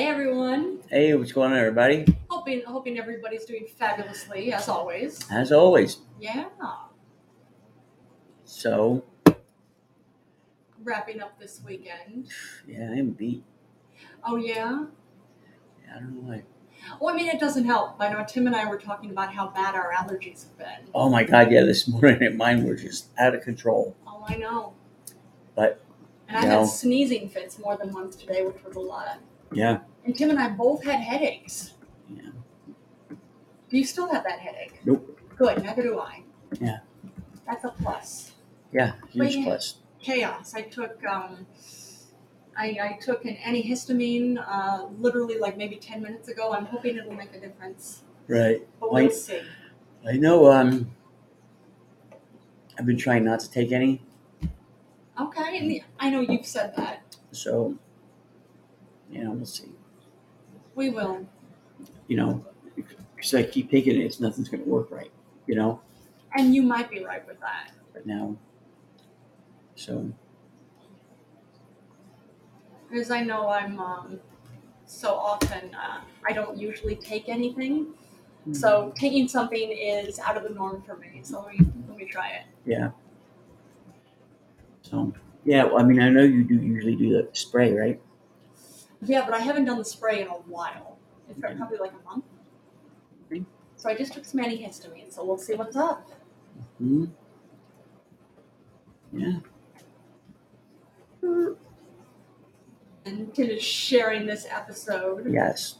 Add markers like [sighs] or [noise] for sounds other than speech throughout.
Hey everyone. Hey, what's going on, everybody? Hoping hoping everybody's doing fabulously as always. As always. Yeah. So, Wrapping up this weekend. yeah, I'm beat. Oh yeah. I don't know why. Well, I mean, it doesn't help. I know Tim and I were talking about how bad our allergies have been. Oh my God, yeah, this morning [laughs] mine were just out of control. Oh, I know. But, And I you had sneezing fits more than once today, which was a lot. Yeah. And Tim and I both had headaches. Yeah. Do you still have that headache? Nope. Good. Neither do I. Yeah. That's a plus. Yeah, huge plus. chaos. I took um, I, I took an antihistamine uh, literally like maybe ten minutes ago. I'm hoping it'll make a difference, Right. but we'll Right. see. I know, um, I've been trying not to take any. Okay, I know you've said that. So, yeah, we'll see. We will. You know, because I keep thinking it's nothing's going to work right, you know, And you might be right with that. But now. So, Because I know I'm um, so often, uh, I don't usually take anything. So taking something is out of the norm for me. So let me, let me try it. yeah. So, yeah, well, I mean, I know you do usually do the spray, right? Yeah, but I haven't done the spray in a while. It's been probably like a month. Okay. So I just took some antihistamine. So we'll see what's up. hmm Yeah. And Tim is sharing this episode. Yes.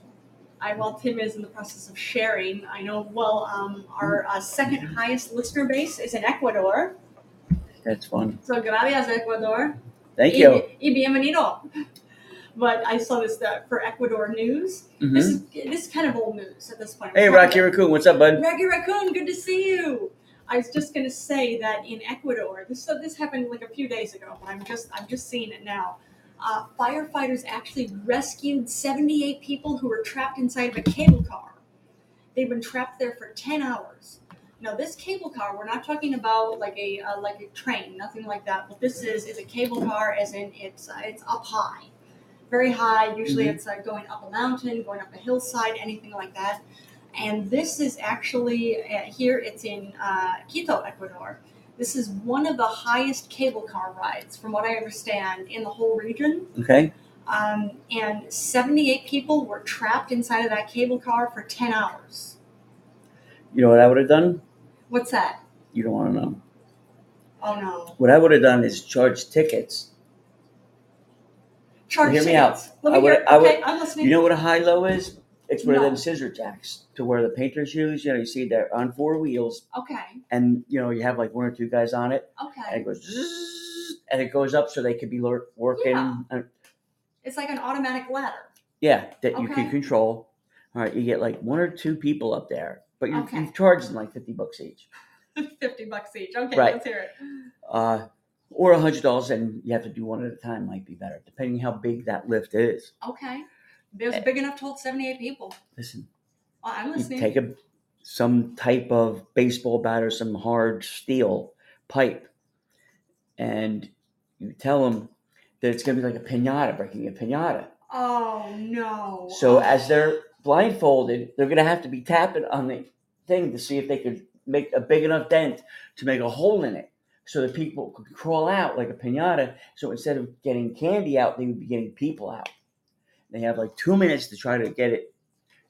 I, while Tim is in the process of sharing, I know, well, um, our uh, second highest listener base is in Ecuador. That's fun. So, gracias, Ecuador. Thank you. Y, y bienvenido. But I saw this that for Ecuador news. Mhm. This is this is kind of old news at this point. Hey, Rocky Raccoon, what's up, bud? Rocky Raccoon, good to see you. I was just gonna say that in Ecuador, this so this happened like a few days ago, but I'm just I'm just seeing it now. Uh, firefighters actually rescued 78 people who were trapped inside of a cable car. They've been trapped there for 10 hours. Now, this cable car, we're not talking about like a uh, like a train, nothing like that. What this is is a cable car, as in it's uh, it's up high, very high. Usually, Mhm. it's uh, going up a mountain, going up a hillside, anything like that and this is actually uh, here it's in uh, quito ecuador this is one of the highest cable car rides from what i understand in the whole region Okay. um, and 78 people were trapped inside of that cable car for 10 hours You know what I would have done? what's that You don't want to know. oh no What I would have done is charge tickets. Charge Hear me out. let me I would- hear I would- okay i'm listening You know what a high low is? It's one of No. them scissor jacks to where the painter's shoes. You know, you see they're on four wheels, okay and you know you have like one or two guys on it, and okay it goes and it goes up so they could be lur- working. Yeah. it's like an automatic ladder yeah, that you Okay. can control. All right, you get like one or two people up there, but you, Okay. you charge them like fifty bucks each. [laughs] 50 bucks each okay Right. let's hear it uh, or a hundred dollars, and you have to do one at a time. Might be better, depending how big that lift is. okay it was Eh. big enough to hold 78 people Listen, Oh, i'm you listening take a some type of baseball bat or some hard steel pipe, and you tell them that it's going to be like a pinata, breaking a pinata. Oh no. So as they're blindfolded, they're going to have to be tapping on the thing to see if they could make a big enough dent to make a hole in it, so that people could crawl out like a pinata. So instead of getting candy out, they would be getting people out. They have like two minutes to try to get it.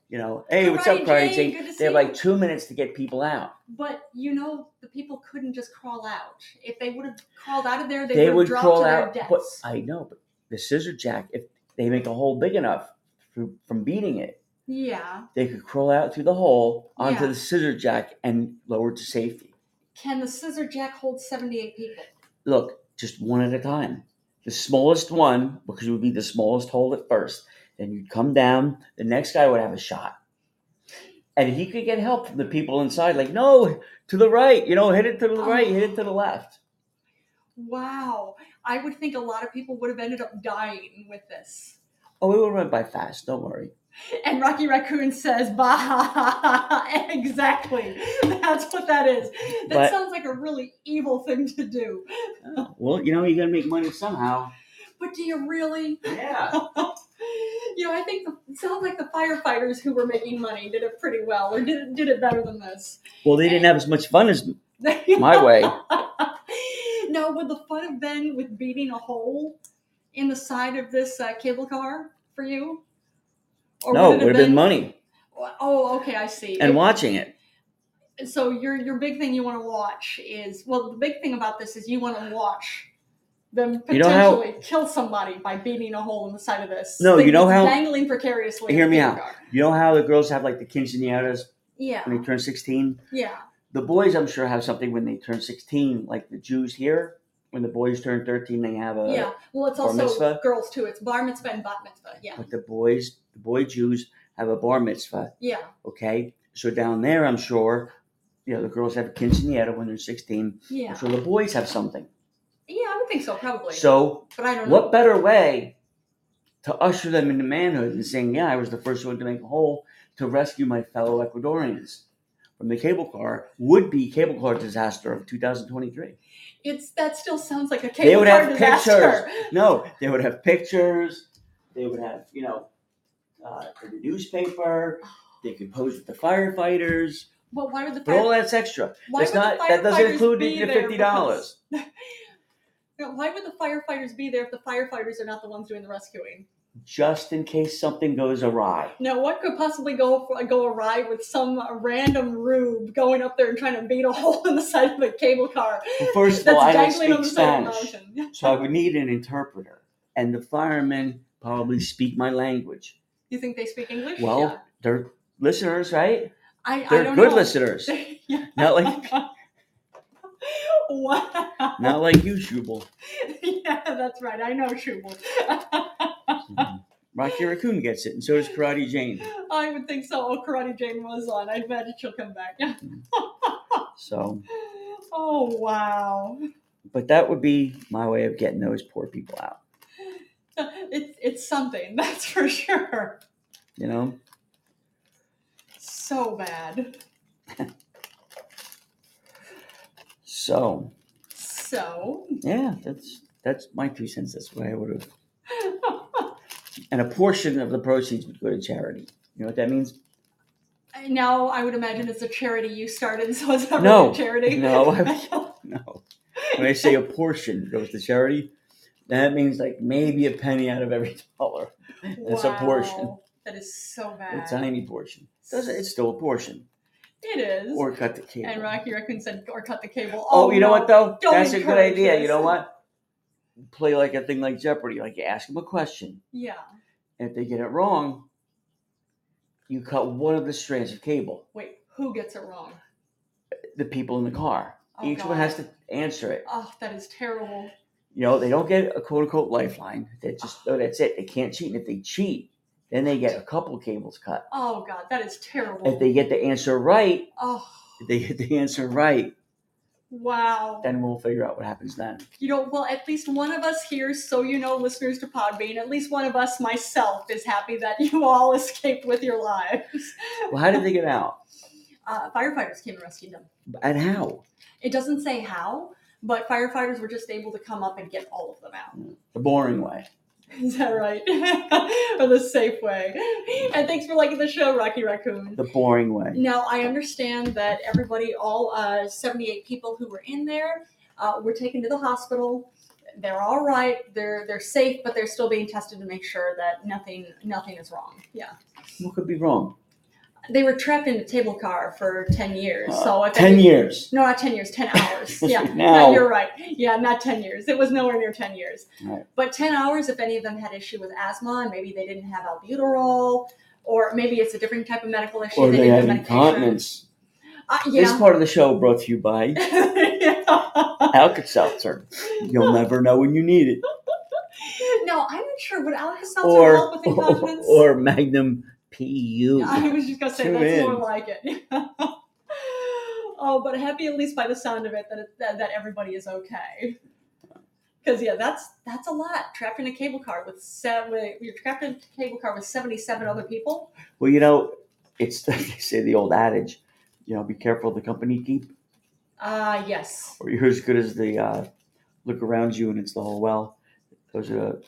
You know, hey, what's up, Karate Karate Jane? Jane? Good to see They have like two minutes to get people out. but you know the people couldn't just crawl out. If they would have crawled out of there, they, They, would dropped crawl to their out, deaths. but I know, but the scissor jack, if they make a hole big enough from, from beating it, yeah. they could crawl out through the hole onto Yeah. the scissor jack and lower to safety. Can the scissor jack hold 78 people? Look, just one at a time. The smallest one, because it would be the smallest hole at first. Then you'd come down. The next guy would have a shot. And he could get help from the people inside, like, no, to the right, you know, hit it to the right, hit it to the left. Wow. I would think a lot of people would have ended up dying with this. Oh, it will run by fast, don't worry. And Rocky Raccoon says, bah, [laughs] exactly. That's what that is. That But- sounds like a really evil thing to do. Oh, well, you know, you got to make money somehow. But do you really? Yeah. [laughs] You know, I think the, it sounds like the firefighters who were making money did it pretty well, or did it, did it better than this. Well, they didn't have as much fun as [laughs] my way. now, would the fun have been with beating a hole in the side of this uh, cable car for you? Or No, it would have been money Oh, okay, I see. and It- watching it. so your your big thing you want to watch is well, the big thing about this is you want to watch them You know how- potentially kill somebody by beating a hole in the side of this. No, you know how- dangling precariously. Hear me out. You know how the girls have like the quinceañeras Yeah, when they turn 16? yeah, The boys, I'm sure, have something when they turn 16, like the Jews here. When the boys turn 13, they have a. yeah. Well, it's also mitzvah? girls too. It's bar mitzvah and bat mitzvah. Yeah, But the boys, the boy Jews have a bar mitzvah. yeah. Okay, so down there, I'm sure, you know, the girls have a quinceañera when they're 16. Yeah, So the boys have something. yeah, I would think so, probably. So but I don't know. what better way to usher them into manhood than saying, "Yeah, I was the first one to make a hole to rescue my fellow Ecuadorians from the cable car would-be cable car disaster of 2023." It's that still sounds like a They cable would car have disaster. pictures. No, they would have pictures. They would have, you know, uh, in the newspaper. They could pose with the firefighters. But why would the But all fire, that's extra. why That's would not. That doesn't include be the fifty dollars. because- [laughs] why would the firefighters be there if the firefighters are not the ones doing the rescuing? Just in case something goes awry. Now, what could possibly go go awry with some random rube going up there and trying to beat a [laughs] hole in the side of a cable car Well, first of that's all, I don't dangling on speak the side of the Spanish. [laughs] So I would need an interpreter. And the firemen probably speak my language. You think they speak English? Well, yeah. they're listeners, right? I, I They're don't good know. listeners. [laughs] yeah. Not like wow. not like you, Shubal. yeah, that's right. I know Shubal. Rocky Raccoon gets it, and so does Karate Jane. I would think so. Oh, Karate Jane was on. I imagine she'll come back. [laughs] So, oh, wow. but that would be my way of getting those poor people out. [laughs] It's, it's something, [laughs] that's for sure. You know, So bad. so So, yeah, that's that's my two cents. That's way I would have. And a portion of the proceeds would go to charity. You know what that means? now I would imagine it's a charity you started, so it's not No. really a charity. No, [laughs] [laughs] No. When I say a portion goes to charity, that means like maybe a penny out of every dollar. It's a portion. Wow. That is so A bad. tiny portion. It's still a portion. It is. Or cut the cable. and Rocky Raccoon said, or cut the cable. Oh, you know oh, what though? That's a good idea. this. You know what? Play like a thing like Jeopardy. Like you ask them a question, Yeah. and if they get it wrong, you cut one of the strands of cable. Wait, who gets it wrong? The people in the car. Oh, Each God. one has to answer it. Oh, that is terrible. You know, they don't get a quote unquote lifeline. They just [sighs] oh, that's it. They can't cheat. And if they cheat, then they get a couple cables cut. Oh God, that is terrible. If they get the answer right, oh if they get the answer right, wow. then we'll figure out what happens then. You know, well, at least one of us here, so you know, listeners to Podbean, at least one of us, myself, is happy that [laughs] you all escaped with your lives. Well, how did they get out? Uh, firefighters came and rescued them. And how? It doesn't say how, but firefighters were just able to come up and get all of them out. The boring way. [laughs] Is that right? [laughs] or the safe way. And thanks for liking the show, Rocky Raccoon. The boring way. Now, I understand that everybody, all uh, 78 people who were in there, uh, were taken to the hospital. They're all right. They're they're safe, but they're still being tested to make sure that nothing nothing is wrong. Yeah, What could be wrong? They were trapped in a table car for 10 years. so Uh, if ten any- years. No, not 10 years. 10 [laughs] hours. yeah, [laughs] no, you're right. Yeah, not 10 years. It was nowhere near 10 years. Right. But 10 hours if any of them had issue with asthma and maybe they didn't have albuterol, or maybe it's a different type of medical issue. Or they didn't had have medication. incontinence. Uh, This part of the show brought to you by [laughs] Yeah. Alka-Seltzer. You'll never know when you need it. No, I'm not sure. Would Alka-Seltzer Or, help with incontinence? or Magnum PU. I was just gonna say Tune that's in. more like it. [laughs] oh, but happy at least by the sound of it that it, that, that everybody is okay. Because yeah, that's that's a lot. Trapped in a cable car with seven. You're trapped in a cable car with seventy-seven other people. Well, you know, it's [laughs] they say the old adage, you know, be careful the company you keep, Ah, yes. or you're as good as the uh, look around you and it's the whole well. Those are,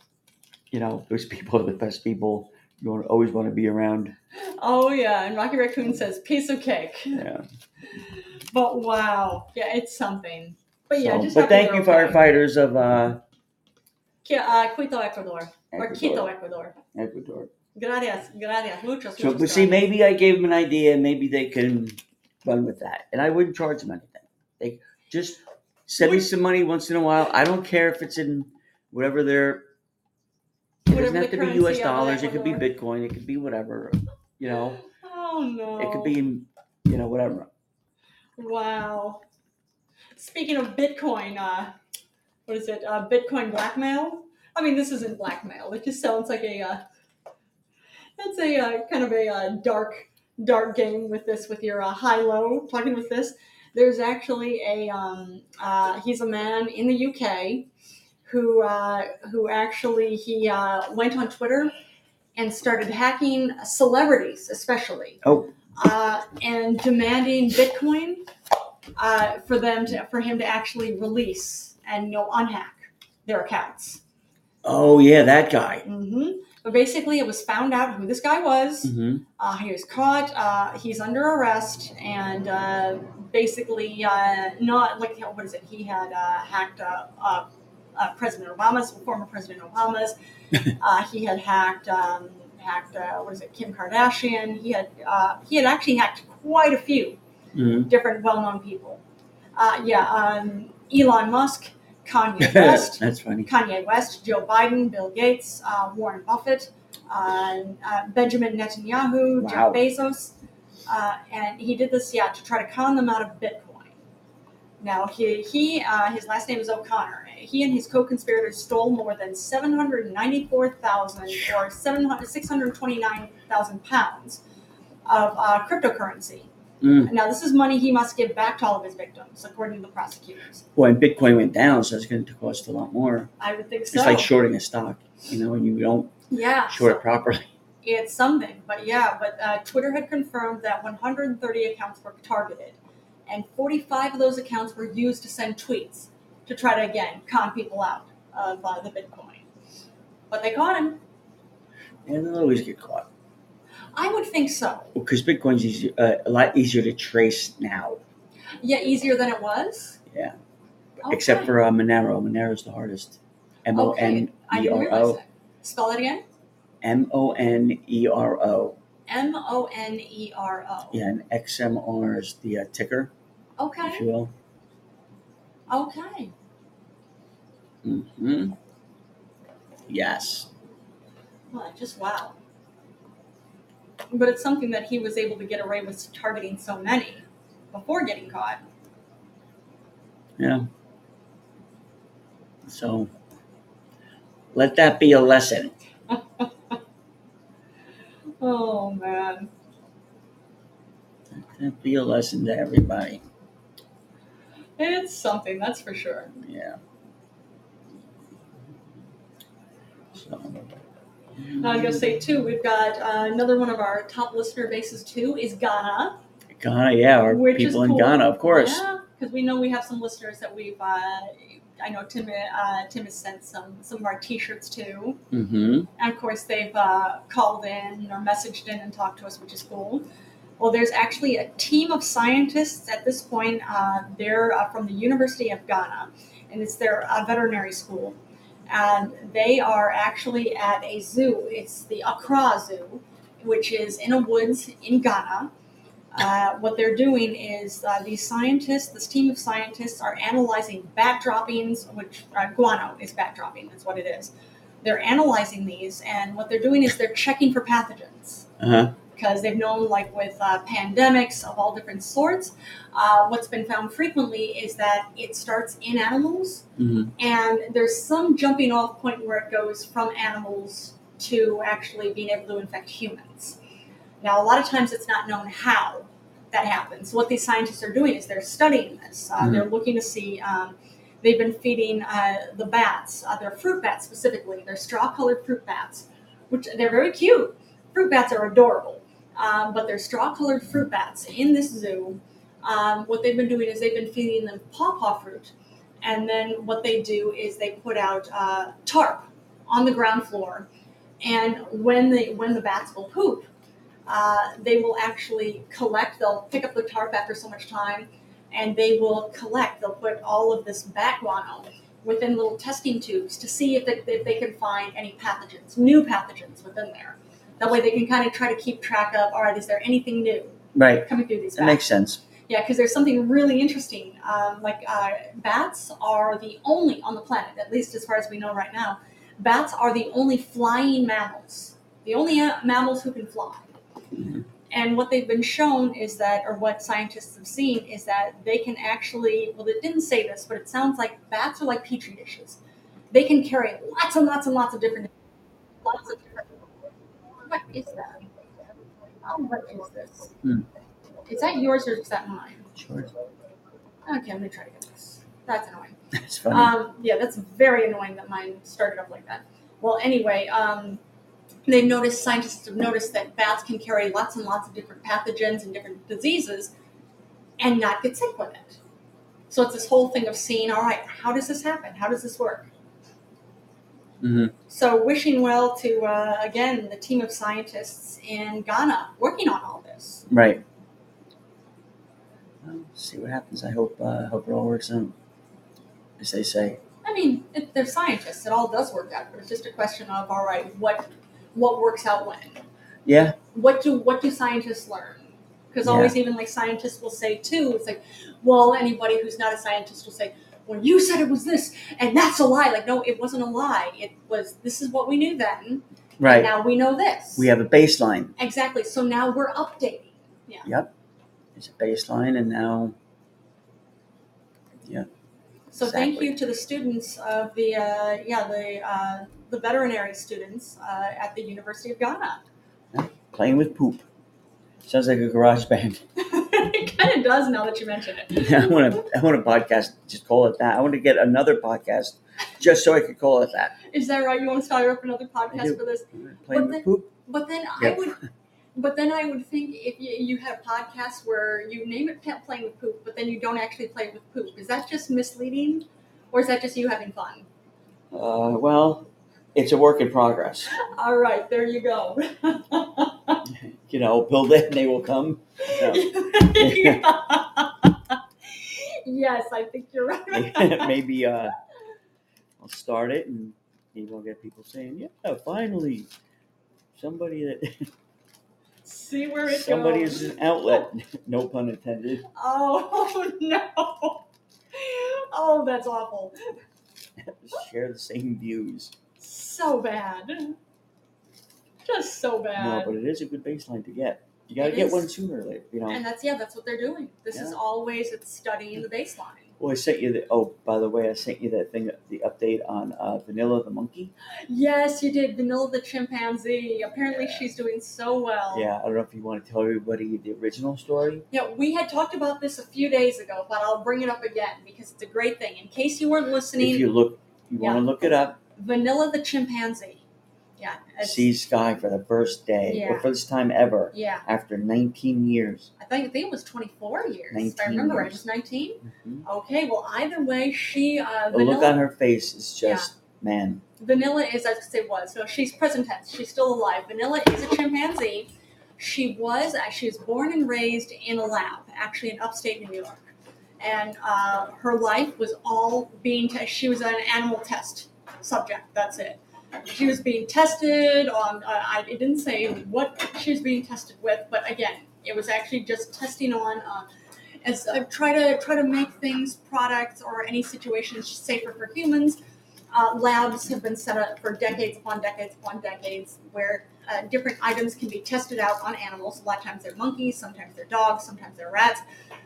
you know, those [laughs] people are the best people You want, always want to be around. Oh yeah, and Rocky Raccoon says piece of cake. Yeah. But wow, yeah, it's something. But yeah, So- just but thank you, firefighters of uh, uh, Quito, Ecuador, or Quito, Ecuador. Ecuador. Ecuador. Gracias, gracias, muchos. So, muchos but see, maybe I gave them an idea. Maybe they can run with that, and I wouldn't charge them anything. They just send me some money once in a while. I don't care if it's in whatever their. It doesn't have to be U.S. dollars. It could be Bitcoin. It could be whatever. You know, Oh no. it could be, you know, whatever. Wow. Speaking of Bitcoin, uh, what is it? Uh, Bitcoin blackmail? I mean, this isn't blackmail. It just sounds like a. Uh, that's a uh, kind of a uh, dark, dark game with this, with your uh, high-low talking with this. There's actually a. Um, uh, he's a man in the UK who uh, who actually he uh, went on Twitter and started hacking celebrities, especially. Oh. Uh, and demanding Bitcoin uh, for them to for him to actually release and you know unhack their accounts. Oh yeah, that guy. hmm But basically, it was found out who this guy was. hmm Uh, he was caught. Uh, he's under arrest, and uh, basically, uh, not like what is it? He had uh, hacked uh, uh, President Obama's former President Obama's. [laughs] uh, he had hacked um, hacked uh, what is it? Kim Kardashian. He had uh, he had actually hacked quite a few hmm different well-known people. Uh, yeah, um, Elon Musk, Kanye [laughs] West. That's funny. Kanye West, Joe Biden, Bill Gates, uh, Warren Buffett, Benjamin Netanyahu, Wow. Jeff Bezos, uh, and he did this, yeah, to try to con them out of Bitcoin. Now he, he uh, his last name is O'Connor. He and his co-conspirators stole more than seven hundred ninety-four thousand or 700 629,000 pounds of uh, cryptocurrency. Mm. Now this is money he must give back to all of his victims, according to the prosecutors. Well, and Bitcoin went down, so it's going to cost a lot more. I would think so. It's like shorting a stock, you know, and you don't yeah, short so- it properly. [laughs] it's something. But yeah, but uh, Twitter had confirmed that 130 accounts were targeted, and 45 of those accounts were used to send tweets to try to again con people out of uh, the Bitcoin. But they caught him. And they'll always get caught. I would think so. Because Bitcoin's easy, uh, a lot easier to trace now, Yeah, easier than it was. Yeah. Okay. except for uh, Monero. Monero's the hardest. M O N E R O. Spell it again. M O N E R O. M O N E R O. Yeah, and XMR is the uh, ticker, if Okay. you will. Okay. hmm Yes. Well, just wow. But it's something that he was able to get away with targeting so many before getting caught. Yeah. So let that be a lesson. [laughs] Oh man. Let that be a lesson to everybody. It's something, that's for sure. Yeah. So. I was gonna say too, we've got uh, another one of our top listener bases too is Ghana, Ghana, yeah, our which people in cool. Ghana, of course. Yeah, because we know we have some listeners that we've. Uh, I know Tim. Uh, Tim has sent some some of our T-shirts too, Mm-hmm. and of course they've uh, called in or messaged in and talked to us, which is cool. Well, there's actually a team of scientists at this point. Uh, they're uh, from the University of Ghana, and it's their uh, veterinary school. And they are actually at a zoo. It's the Accra Zoo, which is in a woods in Ghana. Uh, what they're doing is uh, these scientists, this team of scientists, are analyzing bat droppings, which uh, guano is bat dropping, that's what it is. They're analyzing these, and what they're doing is they're checking for pathogens Uh huh. Because they've known, like with uh, pandemics of all different sorts, uh, what's been found frequently is that it starts in animals, hmm and there's some jumping off point where it goes from animals to actually being able to infect humans. Now, a lot of times it's not known how that happens. What these scientists are doing is they're studying this. Uh, Mhm. They're looking to see. Um, they've been feeding uh, the bats, uh, their fruit bats specifically. They're straw-colored fruit bats, which they're very cute. Fruit bats are adorable, um, but they're straw-colored fruit bats in this zoo. Um, what they've been doing is they've been feeding them pawpaw fruit, and then what they do is they put out uh, tarp on the ground floor, and when the when the bats will poop, uh, they will actually collect. They'll pick up the tarp after so much time, and they will collect. They'll put all of this bat guano within little testing tubes to see if they, if they can find any pathogens, new pathogens within there. That way, they can kind of try to keep track of. All right, is there anything new Right. coming through these That bats? makes sense. Yeah, because there's something really interesting. Um, like uh, bats are the only on the planet, at least as far as we know right now, bats are the only flying mammals, the only uh, mammals who can fly. Mhm. And what they've been shown is that, or what scientists have seen, is that they can actually, well, it didn't say this, but it sounds like bats are like petri dishes. They can carry lots and lots and lots of different, lots of different. What is that? Oh, what is this? Hmm. Is that yours or is that mine? Sure. Okay, gonna try to get this. That's annoying. [laughs] That's funny. Um, yeah, that's very annoying that mine started up like that. Well, anyway, um, they've noticed, scientists have noticed that bats can carry lots and lots of different pathogens and different diseases and not get sick with it. So it's this whole thing of seeing, all right, how does this happen? How does this work? Hmm So, wishing well to, uh, again, the team of scientists in Ghana working on all this. Right. Well, see what happens. I hope. Uh, hope it all works out. As they say. I mean, it, they're scientists. It all does work out, but it's just a question of all right, what what works out when? Yeah. What do what do scientists learn? Because Yeah. always, even like scientists will say too, it's like, well, anybody who's not a scientist will say, well, you said it was this, and that's a lie. Like, no, it wasn't a lie. It was this is what we knew then. and Right. now we know this. We have a baseline. exactly. So now we're updating. Yeah. Yep. It's a baseline, and now. Yeah. So thank you to the students of the uh, yeah the uh, the veterinary students uh, at the University of Ghana. Playing with poop. Sounds like a garage band. [laughs] it kind of does now that you mention it. Yeah, [laughs] I want to. I want a podcast. Just call it that. I want to get another podcast, just so I could call it that. Is that right? You want to start up another podcast for this? Playing But with poop. But then I would, but then I would think if you, you had a podcast where you name it Playing with Poop, but then you don't actually play with poop, is that just misleading, or is that just you having fun? Uh, well, it's a work in progress. All right, there you go. [laughs] You know, build it, and they will come. No. [laughs] yes, I think you're right. [laughs] maybe uh, I'll start it, and maybe I'll get people saying, "Yeah, finally, somebody that See where it somebody goes. is an outlet." no pun intended. Oh no! Oh, that's awful. Share the same views. So bad. Just so bad. No, but it is a good baseline to get. You got to It get is. one sooner or later. You know. And that's yeah, that's what they're doing. This is always it's studying the baseline. Well, I sent you the. Oh, by the way, I sent you that thing, the update on uh, Vanilla the monkey. Yes, you did. Vanilla the chimpanzee. Apparently, Yeah. she's doing so well. Yeah, I don't know if you want to tell everybody the original story. Yeah, we had talked about this a few days ago, but I'll bring it up again because it's a great thing. In case you weren't listening, If you look, you want to look it up. Vanilla the chimpanzee. Yeah. Sees Sky for the first day, Yeah. or first time ever, Yeah. after 19 years. I think, I think it was 24 years. if I 19 remember right. It was 19? Mhm. Okay, well, either way, she, uh, The look on her face is just, man. Vanilla is, I was going to say was, no, she's present tense. She's still alive. Vanilla is a chimpanzee. She was, uh, she was born and raised in a lab, actually in upstate New York. And uh, her life was all being, te- she was on an animal test subject. That's it. She was being tested on, uh, I, it didn't say what she was being tested with, but again, it was actually just testing on, uh, as uh, try to try to make things, products, or any situations safer for humans. Uh, labs have been set up for decades upon decades upon decades where uh, different items can be tested out on animals. A lot of times they're monkeys, sometimes they're dogs, sometimes they're rats,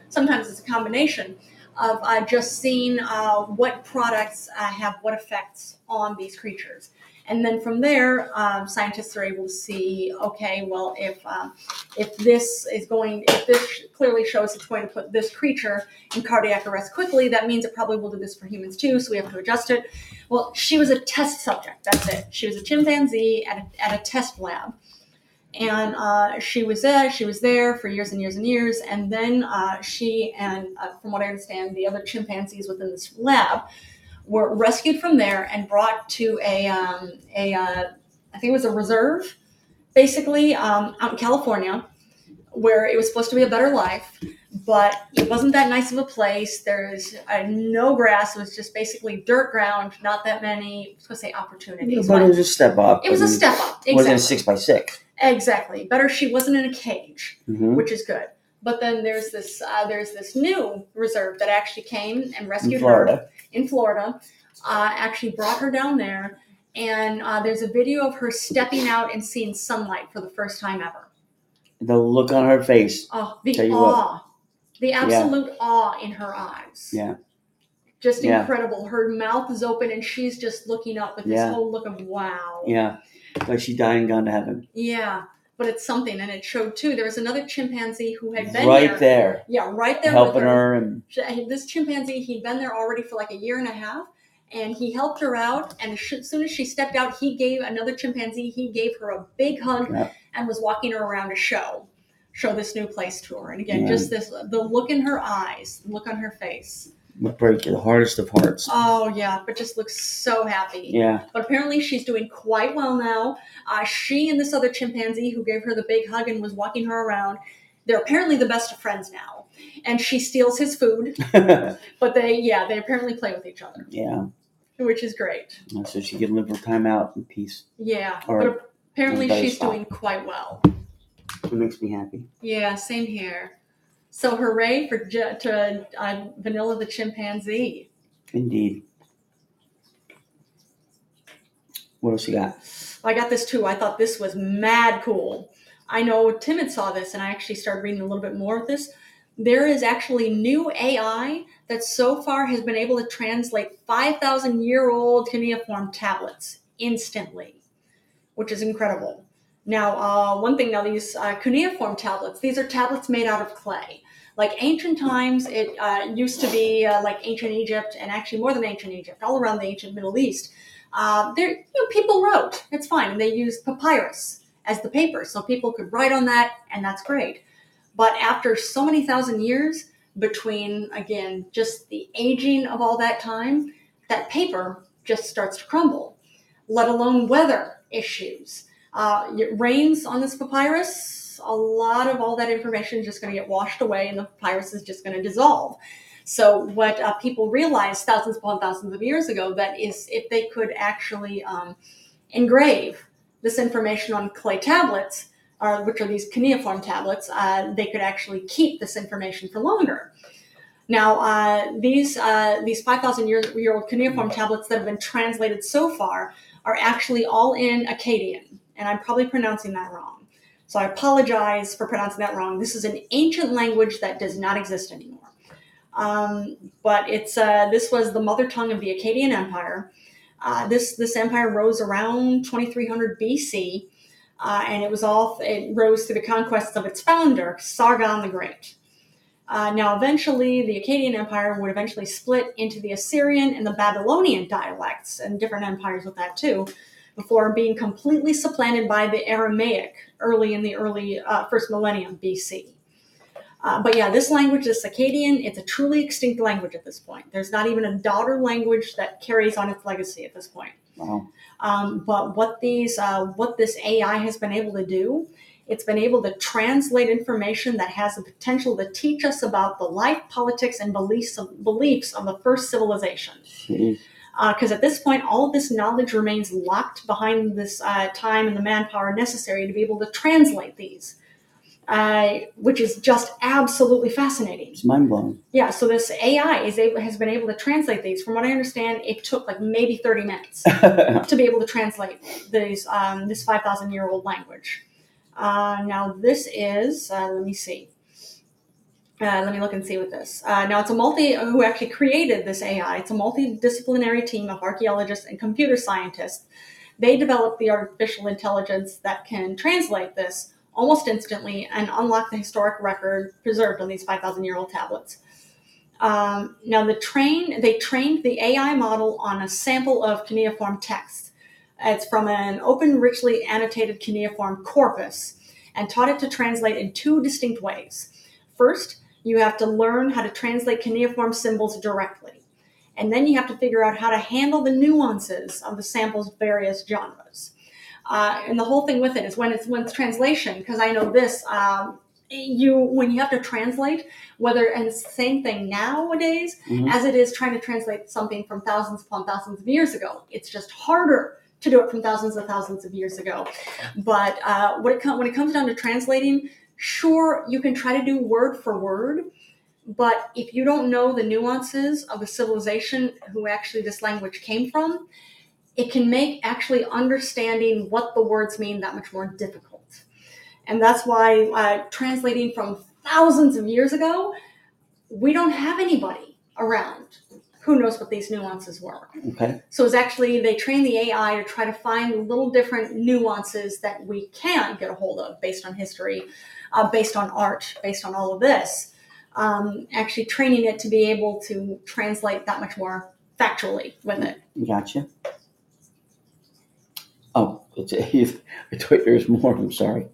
sometimes it's a combination of uh, just seeing uh, what products uh, have what effects on these creatures. And then from there, um, scientists are able to see, okay, well, if um, if this is going, if this clearly shows it's going to put this creature in cardiac arrest quickly, that means it probably will do this for humans too. So we have to adjust it. Well, she was a test subject. That's it. She was a chimpanzee at a, at a test lab, and uh, she was there. She was there for years and years and years. And then uh, she and, uh, from what I understand, the other chimpanzees within this lab were rescued from there and brought to a um, a uh, I think it was a reserve, basically um, out in California, where it was supposed to be a better life, but it wasn't that nice of a place. There's uh, no grass. It was just basically dirt ground. Not that many. I was going to say opportunities. but but it was a step up. it was a step up. It wasn't a six by 6 Exactly. Better she wasn't in a cage, Mm-hmm. which is good. But then there's this uh, there's this new reserve that actually came and In rescued her Florida. in Florida. Uh, actually brought her down there, and uh, there's a video of her stepping out and seeing sunlight for the first time ever. The look on her face. Oh, the you what. awe, the absolute awe in her eyes. Yeah. Just Yeah. incredible. Her mouth is open and she's just looking up with this Yeah. whole look of wow. Yeah. Like she died and gone to heaven. Yeah, but it's something, and it showed too. There was another chimpanzee who had been Right there. there. Yeah, right there. Helping with her and This chimpanzee, he'd been there already for like a year and a half, and he helped her out. And as soon as she stepped out, he gave another chimpanzee. He gave her a big hug Yeah. and was walking her around to show, show this new place to her. And again, Yeah. just this, the look in her eyes, look on her face. Would break the hardest of hearts. Oh yeah, but just looks so happy. Yeah. But apparently, she's doing quite well now. Uh, she and this other chimpanzee who gave her the big hug and was walking her around, they're apparently the best of friends now. And she steals his food, [laughs] but they, yeah, they apparently play with each other, yeah. which is great. So she can live her time out in peace. Yeah, Or but apparently she's spot. doing quite well. It makes me happy. Yeah, same here. So hooray for J- to uh, Vanilla the chimpanzee. Indeed. What else you got? I got this too. I thought this was mad cool. I know Tim had saw this, and I actually started reading a little bit more of this. There is actually new AI that so far has been able to translate 5,000 year old cuneiform tablets instantly, which is incredible. Now, uh, one thing now, these uh, cuneiform tablets, these are tablets made out of clay. Like ancient times, it uh, used to be uh, like ancient Egypt, and actually more than ancient Egypt, all around the ancient Middle East. Uh, there, you know, people wrote. It's fine, and they used papyrus as the paper, so people could write on that, and that's great. But after so many thousand years, between again just the aging of all that time, that paper just starts to crumble. Let alone weather issues. Uh, it rains on this papyrus, a lot of all that information is just going to get washed away, and the papyrus is just going to dissolve. So what uh, people realized thousands upon thousands of years ago that is if they could actually um, engrave this information on clay tablets, or which are these cuneiform tablets, uh, they could actually keep this information for longer. Now, uh, these uh, these 5,000 year, year old cuneiform tablets that have been translated so far are actually all in Akkadian, and I'm probably pronouncing that wrong. So I apologize for pronouncing that wrong. This is an ancient language that does not exist anymore. Um, but it's uh, this was the mother tongue of the Akkadian Empire. Uh, this this empire rose around 2300 BC, uh, and it was all it rose through the conquests of its founder Sargon the Great. Uh, now, eventually, the Akkadian Empire would eventually split into the Assyrian and the Babylonian dialects, and different empires with that too, before being completely supplanted by the Aramaic early in the early uh, first millennium BC. Uh, but yeah, this language, this Akkadian, it's a truly extinct language at this point. There's not even a daughter language that carries on its legacy at this point. Wow. Um, but what these, uh, what this AI has been able to do, it's been able to translate information that has the potential to teach us about the life, politics, and beliefs of, beliefs of the first civilization. Jeez. Because at this point, all of this knowledge remains locked behind this uh, time and the manpower necessary to be able to translate these, uh, which is just absolutely fascinating. It's mind blowing. Yeah, so this AI is able, has been able to translate these. From what I understand, it took like maybe 30 minutes [laughs] to be able to translate these um, this 5,000 year old language. Uh, now this is uh, let me see. Uh, let me look and see with this. Uh, now it's a multi who actually created this AI. It's a multidisciplinary team of archaeologists and computer scientists. They developed the artificial intelligence that can translate this almost instantly and unlock the historic record preserved on these 5,000 year old tablets. Um, now the train they trained the AI model on a sample of cuneiform text. It's from an open, richly annotated cuneiform corpus and taught it to translate in two distinct ways. First, you have to learn how to translate cuneiform symbols directly. And then you have to figure out how to handle the nuances of the sample's various genres. Uh, and the whole thing with it is when it's when it's translation, because I know this. Um, you when you have to translate whether and same thing nowadays Mhm. as it is trying to translate something from thousands upon thousands of years ago it's just harder to do it from thousands and thousands of years ago but uh, when, it com- when it comes down to translating sure you can try to do word for word but if you don't know the nuances of the civilization who actually this language came from it can make actually understanding what the words mean that much more difficult and that's why uh, translating from thousands of years ago we don't have anybody around who knows what these nuances were Okay. so it's actually they train the AI to try to find little different nuances that we can get a hold of based on history, uh, based on art, based on all of this. Um, actually training it to be able to translate that much more factually with it. Gotcha. Oh, it's [laughs] I thought there was more. I'm sorry.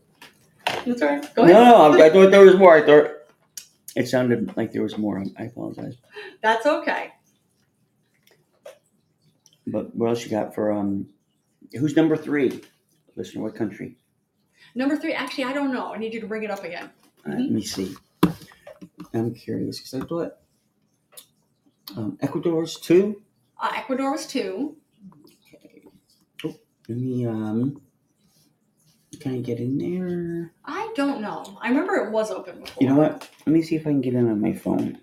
That's all right. Go No, ahead. no, I thought there was more. I thought [laughs] it sounded like there was more. I apologize. That's okay. But what else you got for um? Who's number three? Listener, what country? Number three, actually, I don't know. I need you to bring it up again. Uh, let me see. I'm curious because I thought um, Ecuador's two. Uh, Ecuador was two. Okay. Oh, let me um. Can I get in there? I don't know. I remember it was open before. You know what? Let me see if I can get in on my phone.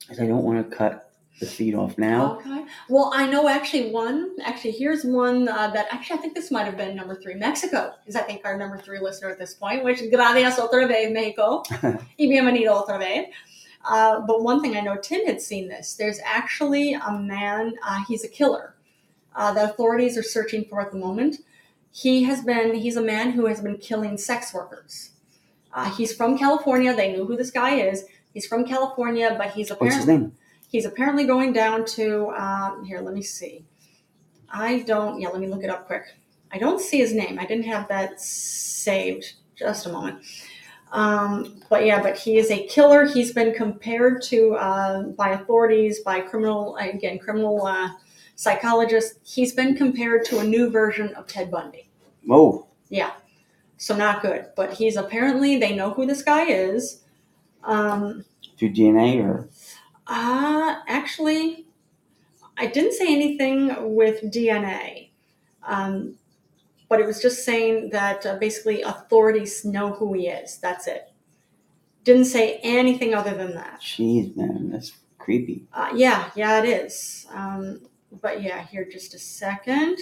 Because I don't want to cut the feed off now. Okay. Well, I know actually one. Actually, here's one uh, that actually I think this might have been number three. Mexico is I think our number three listener at this point. Which gracias otra vez Mexico [laughs] y bienvenido otra vez. Uh, but one thing I know Tim had seen this. There's actually a man. Uh, he's a killer. Uh, that authorities are searching for at the moment. He has been. He's a man who has been killing sex workers. Uh, he's from California. They knew who this guy is. He's from California, but he's What's apparently his name? He's apparently going down to um, here let me see. I don't yeah let me look it up quick. I don't see his name. I didn't have that saved. Just a moment. Um, but yeah but he is a killer. He's been compared to uh, by authorities by criminal again criminal uh, psychologists. He's been compared to a new version of ted bundy. Oh, Yeah. so not good. But he's apparently they know who this guy is. Um, through DNA or Uh, actually, I didn't say anything with DNA, um, but it was just saying that uh, basically authorities know who he is. That's it. Didn't say anything other than that. jeez, man, that's creepy. Uh, yeah, yeah, it is. Um, but yeah, here just a second.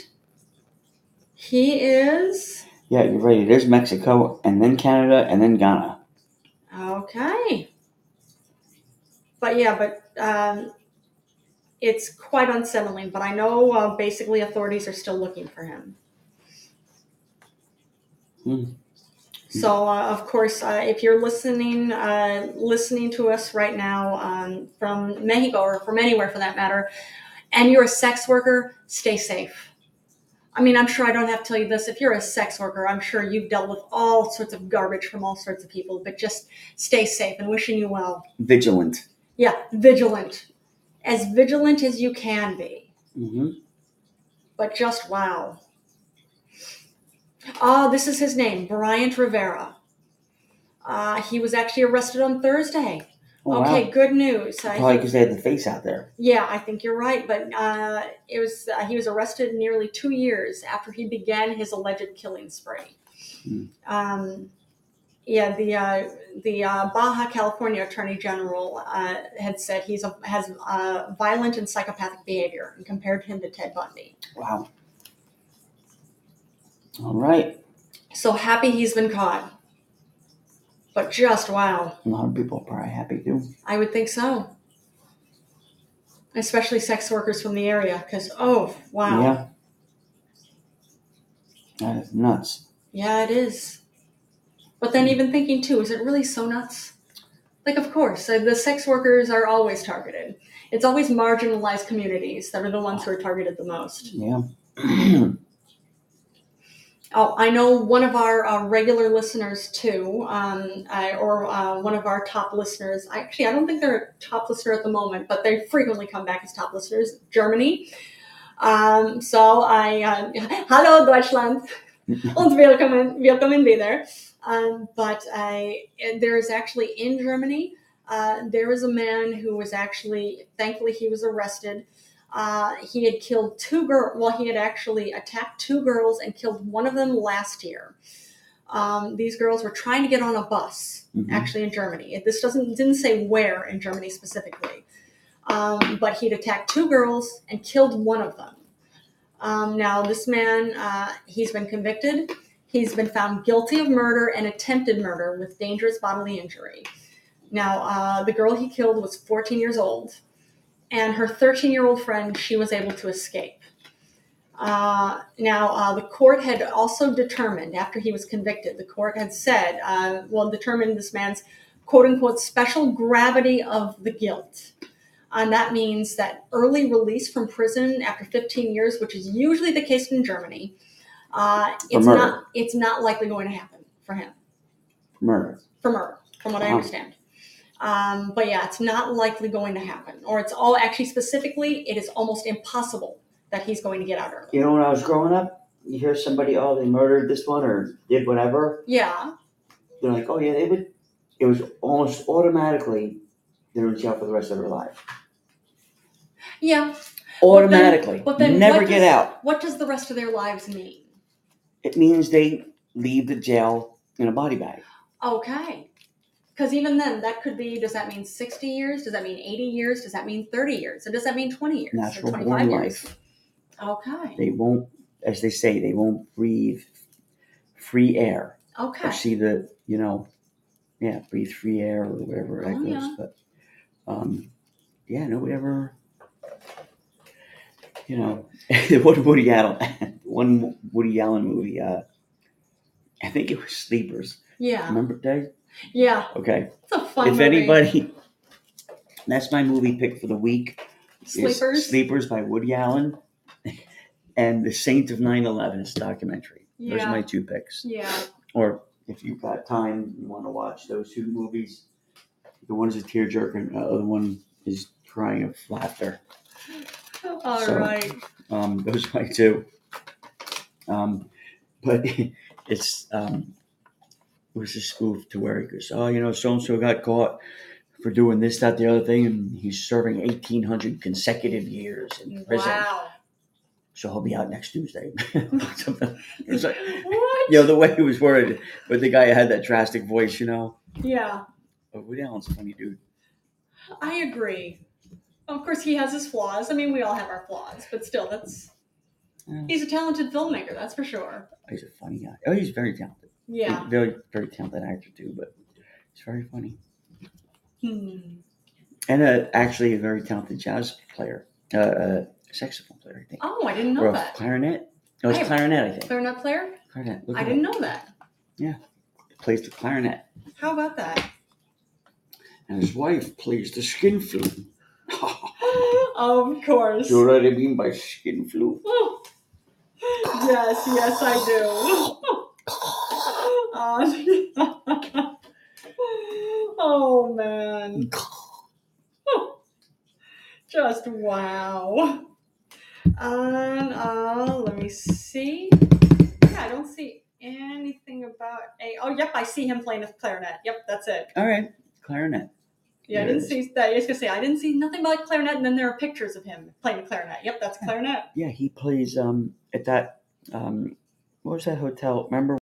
He is Yeah, you're right. There's Mexico, and then Canada, and then Ghana. okay. But yeah, but um, it's quite unsettling. But I know uh, basically authorities are still looking for him. Hmm. So uh, of course, uh, if you're listening, uh, listening to us right now um, from Mexico or from anywhere for that matter, and you're a sex worker, stay safe. I mean, I'm sure I don't have to tell you this. If you're a sex worker, I'm sure you've dealt with all sorts of garbage from all sorts of people. But just stay safe and wishing you well. Vigilant. Yeah, vigilant, as vigilant as you can be. hmm But just wow. Oh, this is his name, Bryant Rivera. Uh, he was actually arrested on Thursday. Oh, okay, wow. good news. Uh, Probably because they had the face out there. yeah, I think you're right. But uh, it was uh, he was arrested nearly two years after he began his alleged killing spree. Hmm. Um, yeah, the uh, the uh, Baja California Attorney General uh, had said he's a, has uh, violent and psychopathic behavior and compared him to Ted Bundy. Wow. All right. So happy he's been caught. But just wow, A lot of people are probably happy too. I would think so. Especially sex workers from the area, because oh wow, Yeah. That is nuts. Yeah, it is. But then even thinking too, is it really so nuts? Like, of course, the sex workers are always targeted. It's always marginalized communities that are the ones who are targeted the most. Yeah. [clears throat] Oh, I know one of our uh, regular listeners too, um, I, or uh, one of our top listeners. Actually, I don't think they're a top listener at the moment, but they frequently come back as top listeners. Germany. Um, so I, uh, [laughs] hallo Deutschland [laughs] und willkommen, willkommen wieder. Um, but I, there is actually in Germany, uh, there was a man who was actually, thankfully, he was arrested. Uh, he had killed two girls. Well, he had actually attacked two girls and killed one of them last year. Um, these girls were trying to get on a bus, Mhm. actually in Germany. This doesn't didn't say where in Germany specifically, um, but he'd attacked two girls and killed one of them. Um, now, this man, uh, he's been convicted. He's been found guilty of murder and attempted murder with dangerous bodily injury. Now, uh, the girl he killed was 14 years old, and her 13 year old friend, she was able to escape. Uh, now, uh, the court had also determined, after he was convicted, the court had said, uh, well, determined this man's quote unquote special gravity of the guilt. And that means that early release from prison after 15 years, which is usually the case in Germany, uh, it's murder. not it's not likely going to happen for him Murder. for murder, from what I understand. Um, but yeah, it's not likely going to happen, or it's all actually specifically, it is almost impossible that he's going to get out early. You know, when I was growing up, you hear somebody, oh, they murdered this one or did whatever. Yeah, They're like, oh yeah, they would. It was almost automatically they're in jail for the rest of their life. yeah. Automatically, But then never what get out. What does the rest of their lives mean? It means they leave the jail in a body bag. Okay. Because even then, that could be, does that mean 60 years? Does that mean 80 years? Does that mean 30 years? Or does that mean 20 years? Natural or 25 born years? life. Okay. They won't, as they say, they won't breathe free air Okay. or see the, you know, yeah, breathe free air or whatever that Oh, goes. yeah. But um, yeah, nobody ever, you know, [laughs] what Woody Allen, one Woody Allen movie. Uh, I think it was Sleepers. Yeah. Remember Dave? Yeah. Okay. It's a fun if movie. anybody, that's my movie pick for the week. Sleepers. Sleepers by Woody Allen, [laughs] and The Saint of 9/11 is a documentary. Those are my two picks. Yeah. Or if you've got time, you want to watch those two movies. The one is a tearjerker, and the other one is crying of laughter. [laughs] All So- right. Um, those are my two. Um, but [laughs] it's um, it was a spoof to where he goes, oh, you know, so and so got caught for doing this, that, the other thing, and he's serving eighteen hundred consecutive years in prison. Wow. So he'll be out next Tuesday. [laughs] Something- it was like, What? you know, the way he was worded, but the guy had that drastic voice, you know. Yeah. But Woody Allen's a funny dude. I agree. Of course, he has his flaws. I mean, we all have our flaws, but still, that's. Yeah. He's a talented filmmaker, that's for sure. He's a funny guy. Oh, he's very talented. Yeah. Very, very talented actor too, but he's very funny. Hmm. And uh, actually a very talented jazz player, uh, uh, saxophone player, I think. Oh, I didn't know or a that. clarinet. No, it's I- clarinet, I think. Clarinet player? Clarinet. Look I didn't up. know that. Yeah. Plays the clarinet. How about that? And his wife plays the skin flute. [laughs] [laughs] of course. you know what I mean by skin flute? Oh. Yes, yes, I do. Uh, [laughs] [laughs] oh man. [laughs] Just wow. And uh, let me see. Yeah, I don't see anything about a. Oh, yep, I see him playing the clarinet. Yep, that's it. All right, clarinet. Yeah, I didn't see that. I was gonna say I didn't see nothing about clarinet, and then there are pictures of him playing clarinet. Yep, that's clarinet. Yeah, he plays um at that um what was that hotel? Remember